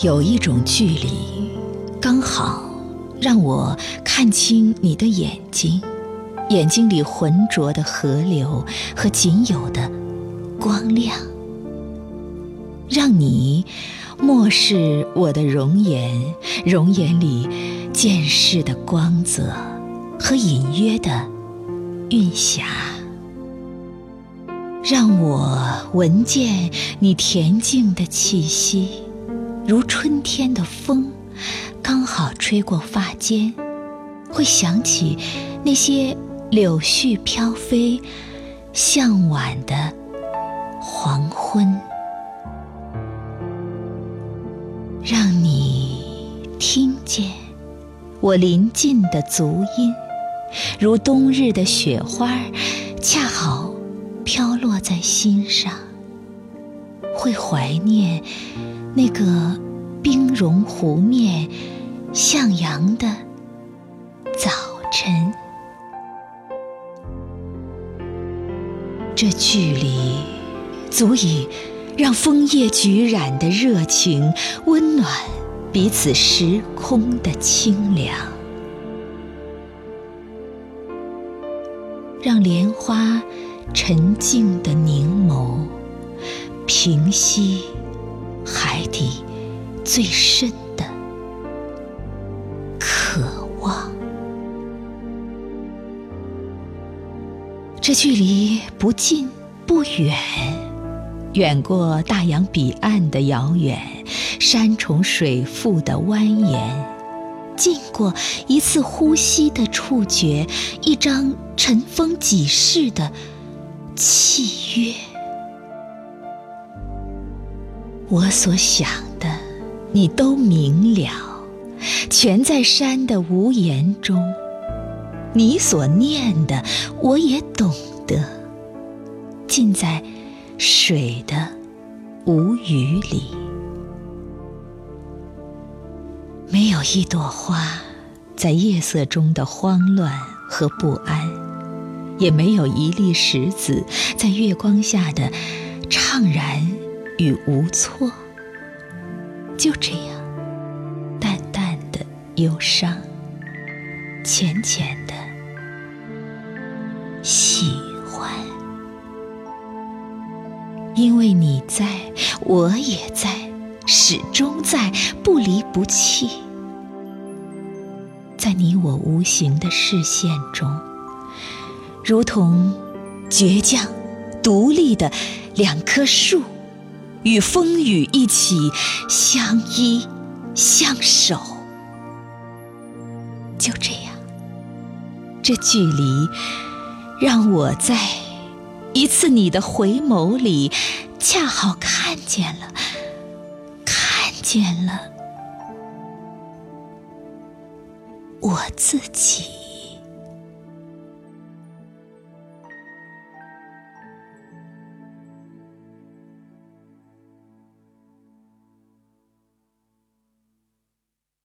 有一种距离，刚好让我看清你的眼睛，眼睛里浑浊的河流和仅有的光亮，让你漠视我的容颜，容颜里见识的光泽和隐约的韵霞，让我闻见你恬静的气息。如春天的风，刚好吹过发间，会想起那些柳絮飘飞、向晚的黄昏。让你听见我临近的足音，如冬日的雪花，恰好飘落在心上，会怀念。那个冰融湖面、向阳的早晨，这距离足以让枫叶举染的热情温暖彼此时空的清凉，让莲花沉静的凝眸平息。底最深的渴望，这距离不近不远，远过大洋彼岸的遥远，山重水复的蜿蜒，近过一次呼吸的触觉，一张尘封几世的契约。我所想的，你都明了，全在山的无言中；你所念的，我也懂得，尽在水的无语里。没有一朵花在夜色中的慌乱和不安，也没有一粒石子在月光下的怅然。与无措，就这样，淡淡的忧伤，浅浅的喜欢，因为你在，我也在，始终在，不离不弃，在你我无形的视线中，如同倔强、独立的两棵树。与风雨一起相依相守，就这样，这距离让我在一次你的回眸里，恰好看见了，看见了我自己。